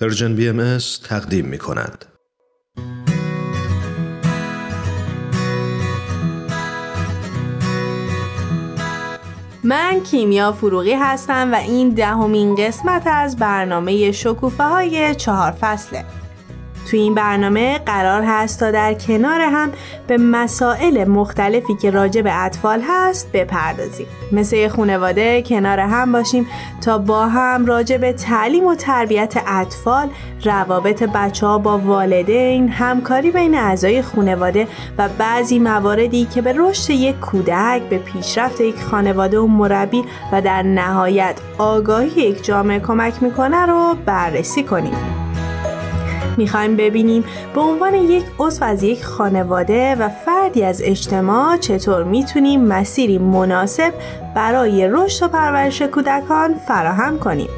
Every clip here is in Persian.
Persian BMS تقدیم می کند. من کیمیا فروغی هستم و این دهمین قسمت از برنامه شکوفه های چهار فصله تو این برنامه قرار هست تا در کنار هم به مسائل مختلفی که راجع به اطفال هست بپردازیم. مثل یه خانواده کنار هم باشیم تا با هم راجع به تعلیم و تربیت اطفال روابط بچه ها با والدین همکاری بین اعضای خانواده و بعضی مواردی که به رشد یک کودک به پیشرفت یک خانواده و مربی و در نهایت آگاهی یک جامعه کمک می‌کنه رو بررسی کنیم. می‌خوایم ببینیم به عنوان یک عضو از یک خانواده و فردی از اجتماع چطور می‌تونیم مسیری مناسب برای رشد و پرورش کودکان فراهم کنیم.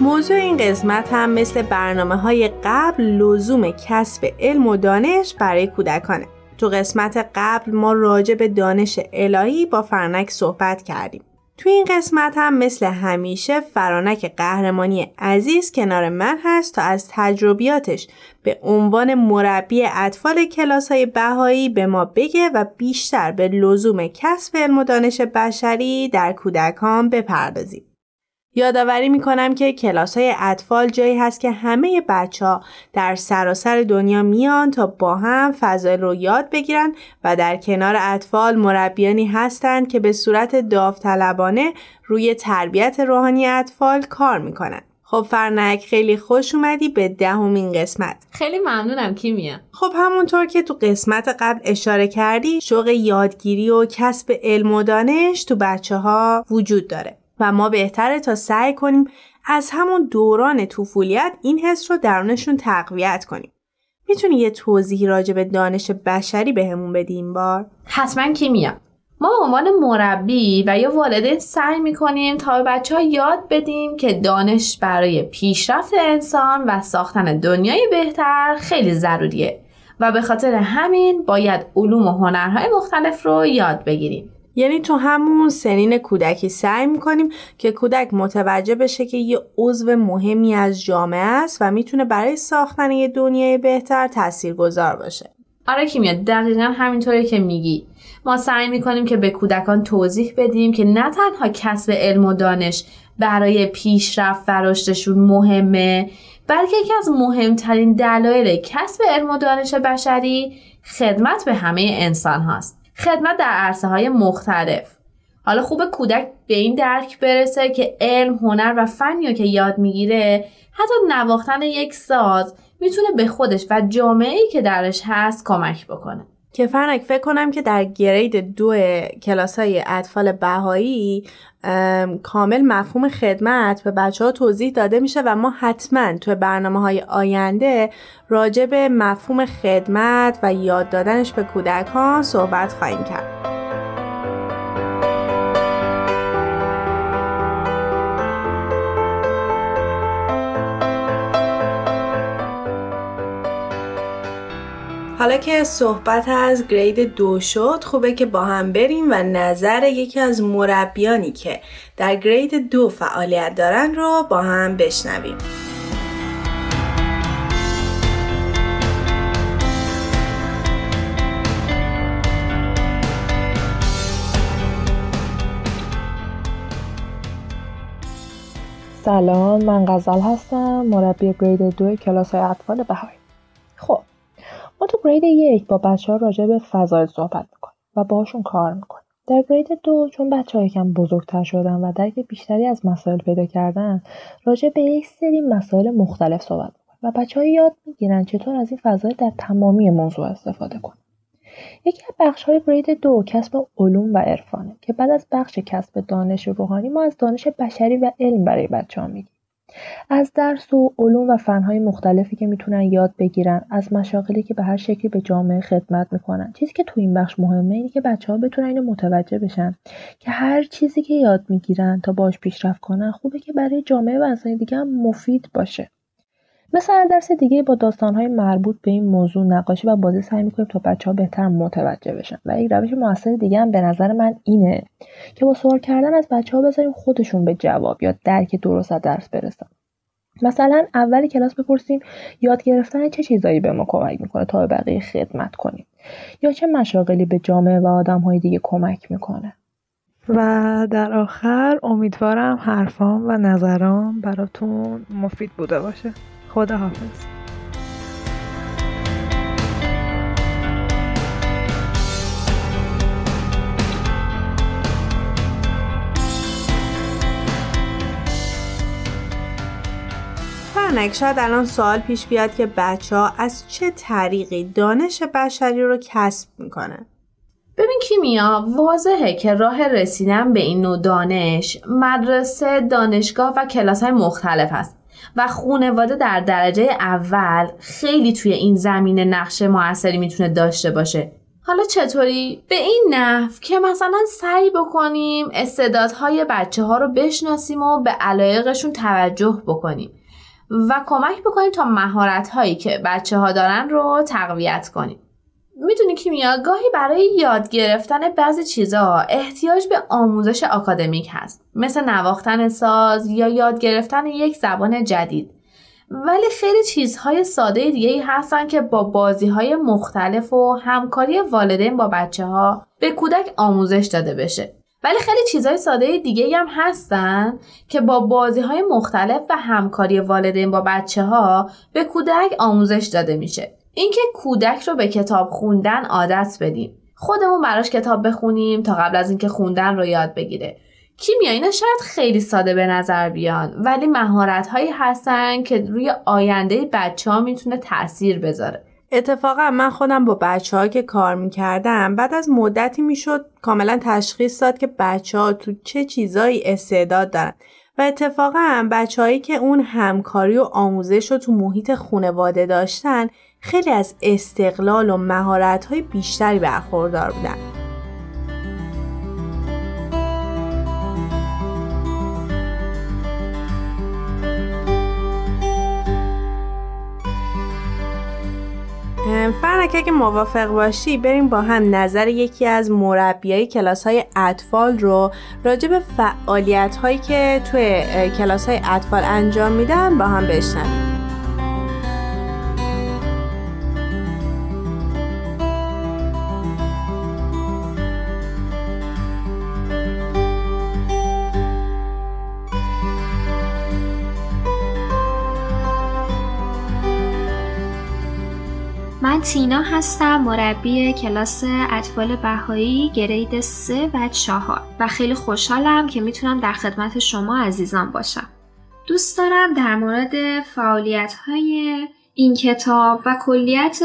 موضوع این قسمت هم مثل برنامه های قبل لزوم کسب علم و دانش برای کودکانه. تو قسمت قبل ما راجع به دانش الهی با فرنک صحبت کردیم. تو این قسمت هم مثل همیشه فرانک قهرمانی عزیز کنار من هست تا از تجربیاتش به عنوان مربی اطفال کلاس های بهایی به ما بگه و بیشتر به لزوم کسب علم و دانش بشری در کودکان بپردازیم. یادآوری می‌کنم که کلاس های اطفال جایی هست که همه بچه ها در سراسر دنیا میان تا با هم فضایل رو یاد بگیرن و در کنار اطفال مربیانی هستند که به صورت داوطلبانه روی تربیت روحانی اطفال کار می‌کنن. خب فرنک خیلی خوش اومدی به دهمین قسمت. خیلی ممنونم کیمیا. خب همونطور که تو قسمت قبل اشاره کردی شوق یادگیری و کسب علم و دانش تو بچه ها وجود داره. و ما بهتره تا سعی کنیم از همون دوران طفولیت این حس رو درونشون تقویت کنیم. می‌تونی یه توضیح راجع به دانش بشری بهمون به بدی این بار؟ حتما کیمیا. ما به عنوان مربی و یا والدین سعی می‌کنیم تا به بچه ها یاد بدیم که دانش برای پیشرفت انسان و ساختن دنیای بهتر خیلی ضروریه و به خاطر همین باید علوم و هنرهای مختلف رو یاد بگیریم. یعنی تو همون سنین کودکی سعی می‌کنیم که کودک متوجه بشه که یه عضو مهمی از جامعه است و می‌تونه برای ساختن یه دنیای بهتر گذار باشه. آره کیمیا دقیقا همینطوره که میگی ما سعی می‌کنیم که به کودکان توضیح بدیم که نه تنها کسب علم و دانش برای پیشرفت و رشدشون مهمه بلکه یکی از مهمترین دلایل کسب علم و دانش بشری خدمت به همه انسان هاست خدمت در عرصه های مختلف حالا خوب کودک به این درک برسه که علم، هنر و فنی که یاد می‌گیره حتی نواختن یک ساز می‌تونه به خودش و جامعه که درش هست کمک بکنه. که فرنک فکر کنم که در گرید دو کلاس های اطفال بهایی کامل مفهوم خدمت به بچه ها توضیح داده میشه و ما حتما تو برنامه های آینده راجع به مفهوم خدمت و یاد دادنش به کودکان صحبت خواهیم کرد. حالا که صحبت از گرید دو شد خوبه که با هم بریم و نظر یکی از مربیانی که در گرید دو فعالیت دارن رو با هم بشنویم. سلام من غزل هستم مربی گرید دو کلاس های اطفال بهایی. خب تو گرید یک با بچه ها راجع به فضایل صحبت می‌کنیم و باشون کار می‌کنیم. در گرید دو چون بچه ها یکم بزرگتر شدن و درک بیشتری از مسائل پیدا کردن راجع به یک سری مسائل مختلف صحبت می‌کنیم و بچه ها یاد می‌گیرن چطور از این فضایل در تمامی موضوع استفاده کنن یکی از بخش های گرید دو کسب علوم و عرفانه که بعد از بخش کسب دانش روحانی ما از دانش بشری و علم برای بچه ها از درس و علوم و فنهای مختلفی که می‌تونن یاد بگیرن از مشاغلی که به هر شکلی به جامعه خدمت می‌کنن. چیزی که تو این بخش مهمه اینه که بچه ها بتونن اینو متوجه بشن که هر چیزی که یاد می‌گیرن تا باش پیشرفت کنن خوبه که برای جامعه و انسان دیگه هم مفید باشه. مثلا درس دیگه با داستانهای مربوط به این موضوع نقاشی و بازی سعی می‌کنیم تا بچه ها بهتر متوجه بشن. و یک روش موثر دیگه هم به نظر من اینه که با سوال کردن از بچه ها بذاریم خودشون به جواب یا درک درست از درس برسن. مثلا اول کلاس بپرسیم یاد گرفتن چه چیزایی به ما کمک می‌کنه تا به بقیه خدمت کنیم؟ یا چه مشاغلی به جامعه و آدم های دیگه کمک می‌کنه؟ و در آخر امیدوارم حرفام و نظرام براتون مفید بوده باشه. خدا حافظ فرنک شاید الان سوال پیش بیاد که بچه ها از چه طریقی دانش بشری رو کسب می‌کنن؟ ببین کیمیا واضحه که راه رسیدن به این نوع دانش مدرسه دانشگاه و کلاس های مختلف هست. و خونواده در درجه اول خیلی توی این زمینه نقش موثری می‌تونه داشته باشه حالا چطوری؟ به این نحو که مثلا سعی بکنیم استعدادهای بچه ها رو بشناسیم و به علایقشون توجه بکنیم و کمک بکنیم تا مهارت هایی که بچه ها دارن رو تقویت کنیم. می‌دونی که میاد؟ گاهی برای یاد گرفتن بعضی چیزا احتیاج به آموزش آکادمیک هست. مثل نواختن ساز یا یاد گرفتن یک زبان جدید. ولی خیلی چیزهای ساده دیگه ای هستن که با بازی های مختلف و همکاری والدین با بچه ها به کودک آموزش داده بشه. ولی خیلی چیزهای ساده دیگه هم هستن که با بازی های مختلف و همکاری والدین با بچه ها به کودک آموزش داده میشه. اینکه کودک رو به کتاب خوندن عادت بدیم. خودمون براش کتاب بخونیم تا قبل از اینکه خوندن رو یاد بگیره. کیمیا اینا شاید خیلی ساده به نظر بیان ولی مهارت هایی هستن که روی آینده بچه ها می‌تونه تاثیر بذاره. اتفاقا من خودم با بچه ها که کار می‌کردم بعد از مدتی می‌شد کاملا تشخیص داد که بچه ها تو چه چیزایی استعداد دارن. و اتفاقا بچههایی که اون همکاری و آموزش رو تو محیط خونواده داشتن خیلی از استقلال و مهارت های بیشتری برخوردار بودن. فرنک اگه موافق باشی بریم با هم نظر یکی از مربیای کلاس های اطفال رو راجع به فعالیت هایی که توی کلاس های اطفال انجام میدن با هم بشنویم تینا هستم مربی کلاس اطفال بهایی گرید 3 و 4 و خیلی خوشحالم که می‌تونم در خدمت شما عزیزان باشم. دوست دارم در مورد فعالیت های این کتاب و کلیت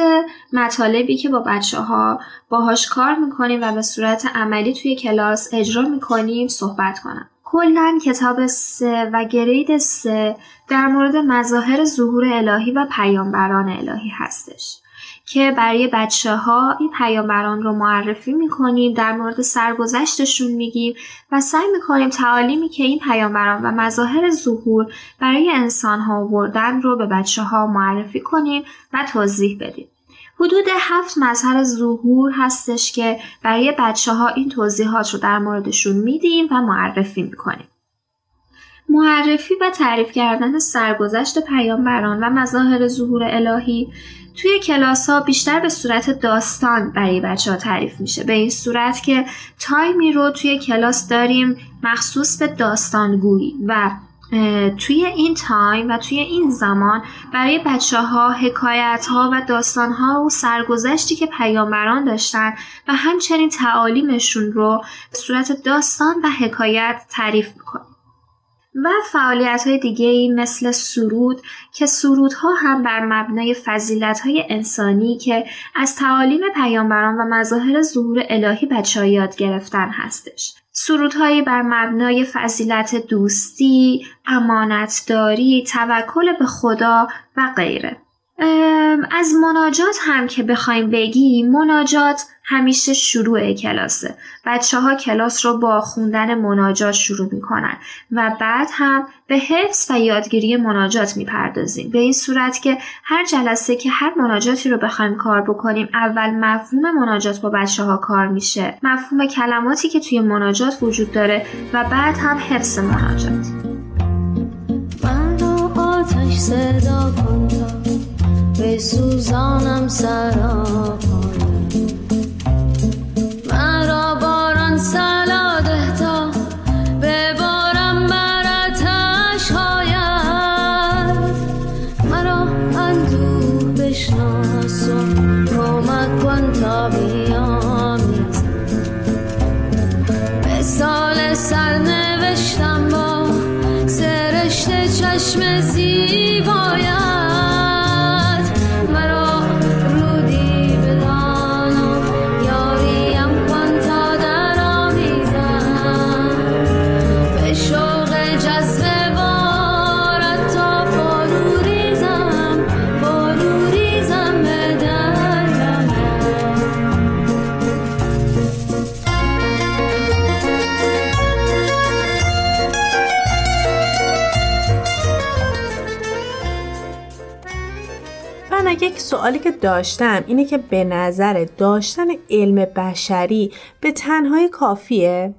مطالبی که با بچه ها باهاش کار می‌کنیم و به صورت عملی توی کلاس اجرا می‌کنیم صحبت کنم. کلا کتاب سه و گرید سه در مورد مظاهر ظهور الهی و پیامبران الهی هستش. که برای بچه ها این پیامبران رو معرفی می‌کنیم در مورد سرگذشتشون میگیم و سعی می‌کنیم تعالیمی که این پیامبران و مظاهر ظهور برای انسان ها آوردن رو به بچه ها معرفی کنیم و توضیح بدیم. حدود هفت مظهر ظهور هستش که برای بچه ها این توضیحات رو در موردشون میدیم و معرفی می‌کنیم. معرفی و تعریف کردن سرگذشت پیامبران و مظاهر ظهور الهی توی کلاس ها بیشتر به صورت داستان برای بچه ها تعریف میشه. به این صورت که تایمی رو توی کلاس داریم مخصوص به داستانگویی و توی این تایم و توی این زمان برای بچه ها حکایت ها و داستان ها و سرگذشتی که پیامبران داشتن و همچنین تعالیمشون رو به صورت داستان و حکایت تعریف می‌کنیم و فعالیت های دیگه مثل سرود که سرودها هم بر مبنای فضیلت های انسانی که از تعالیم پیامبران و مظاهر ظهور الهی بچه یاد گرفتن هستش. سرودهایی بر مبنای فضیلت دوستی، امانتداری، توکل به خدا و غیره. از مناجات هم که بخوایم بگیم مناجات همیشه شروع کلاسه. بچه ها کلاس رو با خوندن مناجات شروع می‌کنن و بعد هم به حفظ و یادگیری مناجات می‌پردازیم. به این صورت که هر جلسه که هر مناجاتی رو بخوایم کار بکنیم اول مفهوم مناجات با بچه ها کار میشه. مفهوم کلماتی که توی مناجات وجود داره و بعد هم حفظ مناجات. من رو آتش صدا کن به سوزانم Krishna, so Roma quanto beyond. سوالی که داشتم اینه که به نظر داشتن علم بشری به تنهایی کافیه؟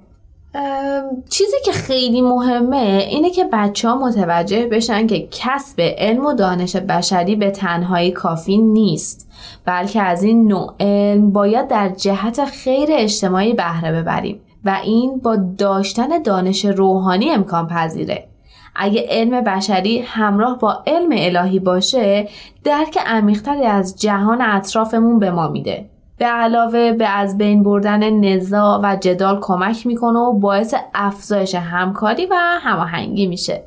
چیزی که خیلی مهمه اینه که بچه ها متوجه بشن که کسب علم و دانش بشری به تنهایی کافی نیست بلکه از این نوع علم باید در جهت خیر اجتماعی بهره ببریم و این با داشتن دانش روحانی امکان پذیره اگه علم بشری همراه با علم الهی باشه درک عمیقتری از جهان اطرافمون به ما میده. به علاوه به از بین بردن نزاع و جدال کمک می‌کنه و باعث افزایش همکاری و هماهنگی میشه.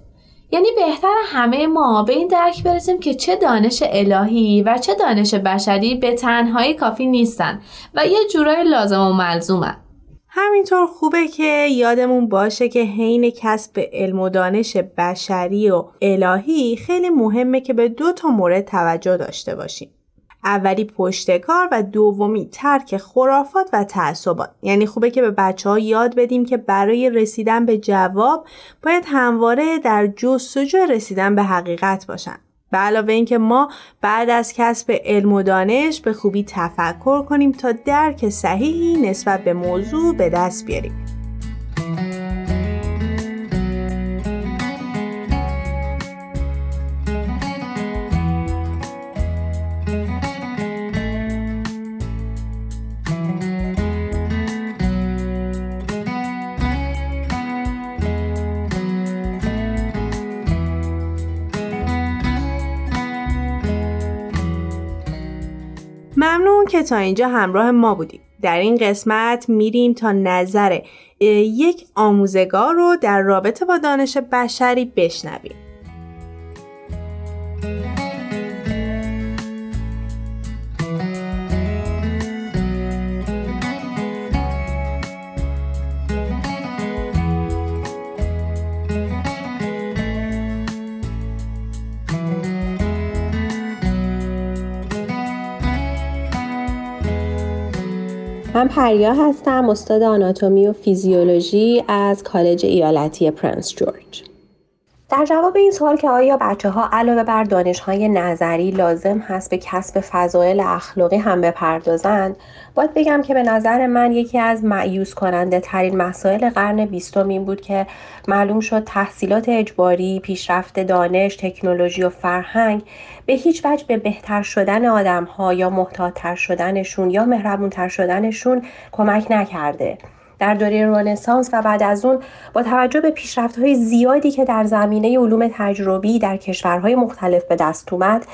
یعنی بهتر همه ما به این درک برسیم که چه دانش الهی و چه دانش بشری به تنهایی کافی نیستن و یه جورای لازم و ملزومن. همینطور خوبه که یادمون باشه که حین کسب علم و دانش بشری و الهی خیلی مهمه که به دو تا مورد توجه داشته باشیم. اولی پشتکار و دومی ترک خرافات و تعصبات یعنی خوبه که به بچه ها یاد بدیم که برای رسیدن به جواب باید همواره در جستجو رسیدن به حقیقت باشن به علاوه اینکه ما بعد از کسب علم و دانش به خوبی تفکر کنیم تا درک صحیحی نسبت به موضوع به دست بیاریم. که تا اینجا همراه ما بودیم. در این قسمت میریم تا نظر یک آموزگار رو در رابطه با دانش بشری بشنویم. من پریا هستم استاد آناتومی و فیزیولوژی از کالج ایالتی پرنس جورج. در جواب این سوال که آیا بچه ها علاوه بر دانش های نظری لازم هست به کسب فضایل اخلاقی هم بپردازند باید بگم که به نظر من یکی از معیوس کننده ترین مسائل قرن بیستم این بود که معلوم شد تحصیلات اجباری، پیشرفت دانش، تکنولوژی و فرهنگ به هیچ وجه به بهتر شدن آدم ها یا محتاطتر شدنشون یا مهربونتر شدنشون کمک نکرده. در دوره رنسانس و بعد از اون با توجه به های زیادی که در زمینه علوم تجربی در کشورهای مختلف به دست اومد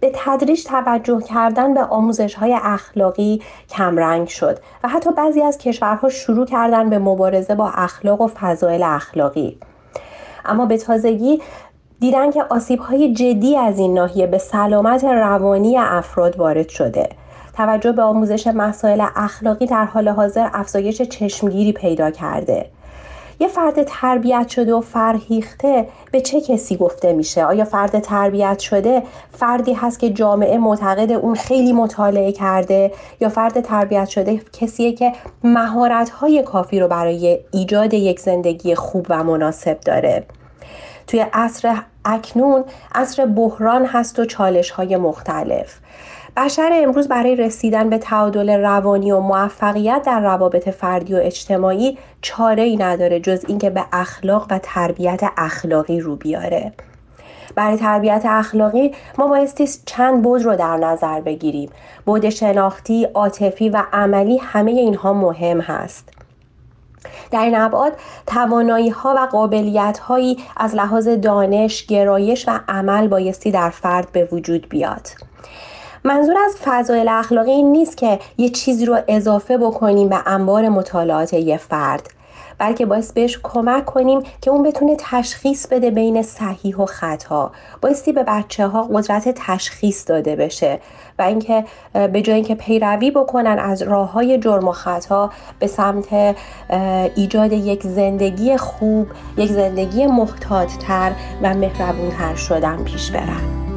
به تدریج توجه کردن به آموزش های اخلاقی کمرنگ شد و حتی بعضی از کشورها شروع کردن به مبارزه با اخلاق و فضایل اخلاقی. اما به تازگی دیدن که آسیب های جدی از این ناحیه به سلامت روانی افراد وارد شده. توجه به آموزش مسائل اخلاقی در حال حاضر افزایش چشمگیری پیدا کرده. یه فرد تربیت شده و فرهیخته به چه کسی گفته میشه؟ آیا فرد تربیت شده فردی هست که جامعه معتقد اون خیلی مطالعه کرده؟ یا فرد تربیت شده کسیه که مهارت های کافی رو برای ایجاد یک زندگی خوب و مناسب داره؟ توی عصر اکنون عصر بحران هست و چالش های مختلف. بشر امروز برای رسیدن به تعادل روانی و موفقیت در روابط فردی و اجتماعی چاره ای نداره جز اینکه به اخلاق و تربیت اخلاقی رو بیاره. برای تربیت اخلاقی ما بایستی چند بود رو در نظر بگیریم. بود شناختی، عاطفی و عملی همه اینها مهم هست. در این ابعاد توانایی ها و قابلیت هایی از لحاظ دانش، گرایش و عمل بایستی در فرد به وجود بیاد. منظور از فضایل اخلاقی این نیست که یه چیزی رو اضافه بکنیم به انبار مطالعات یه فرد بلکه باعث بهش کمک کنیم که اون بتونه تشخیص بده بین صحیح و خطا. بایستی به بچه ها قدرت تشخیص داده بشه و اینکه به جای اینکه پیروی بکنن از راه های جرم و خطا به سمت ایجاد یک زندگی خوب یک زندگی محتاطتر و مهربونتر شدن پیش برن.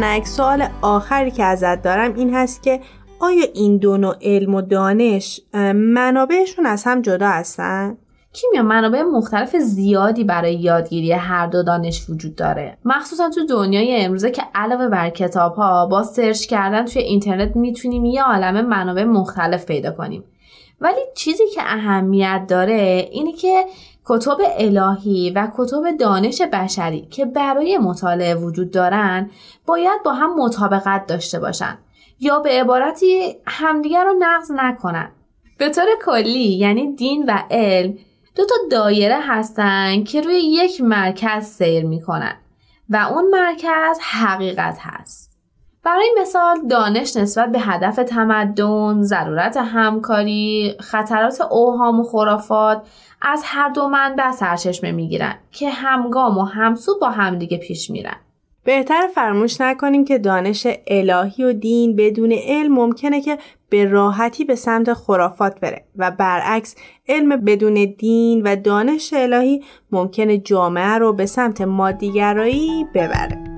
فرنک سوال آخری که ازت دارم این هست که آیا این دو نوع علم و دانش منابعشون از هم جدا هستن؟ کیمیا منابع مختلف زیادی برای یادگیری هر دو دانش وجود داره مخصوصا تو دنیای امروزه که علاوه بر کتاب ها با سرچ کردن توی اینترنت می‌تونیم یه عالم منابع مختلف پیدا کنیم ولی چیزی که اهمیت داره اینه که کتب الهی و کتب دانش بشری که برای مطالعه وجود دارن باید با هم مطابقت داشته باشن یا به عبارتی همدیگر رو نقض نکنن. به طور کلی یعنی دین و علم دو تا دایره هستن که روی یک مرکز سیر می‌کنن و اون مرکز حقیقت هست. برای مثال دانش نسبت به هدف تمدن، ضرورت همکاری، خطرات اوهام و خرافات از هر دو منبع سرچشمه می‌گیرن که همگام و همسو با همدیگه پیش میرن. بهتر فرموش نکنیم که دانش الهی و دین بدون علم ممکنه که به راحتی به سمت خرافات بره و برعکس علم بدون دین و دانش الهی ممکنه جامعه رو به سمت مادیگرایی ببره.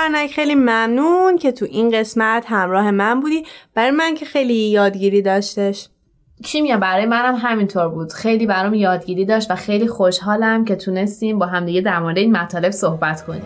فرنک خیلی ممنون که تو این قسمت همراه من بودی. برای من که خیلی یادگیری داشتش. کیمیا برای منم همینطور بود. خیلی برام یادگیری داشت و خیلی خوشحالم که تونستیم با همدیگه در مورد این مطالب صحبت کنیم.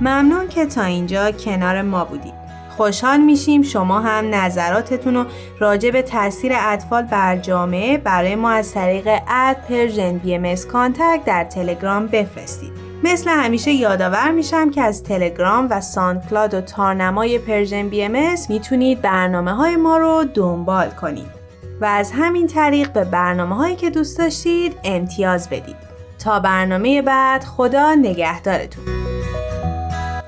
ممنون که تا اینجا کنار ما بودید خوشحال میشیم شما هم نظراتتون رو راجع به تاثیر اطفال بر جامعه برای ما از طریق at Persian B contact در تلگرام بفرستید. مثل همیشه یادآور میشم که از تلگرام و SoundCloud و تارنمای Persian BM می‌تونید برنامه های ما رو دنبال کنید و از همین طریق به برنامه هایی که دوست داشتید امتیاز بدید. تا برنامه بعد خدا نگهدارتون.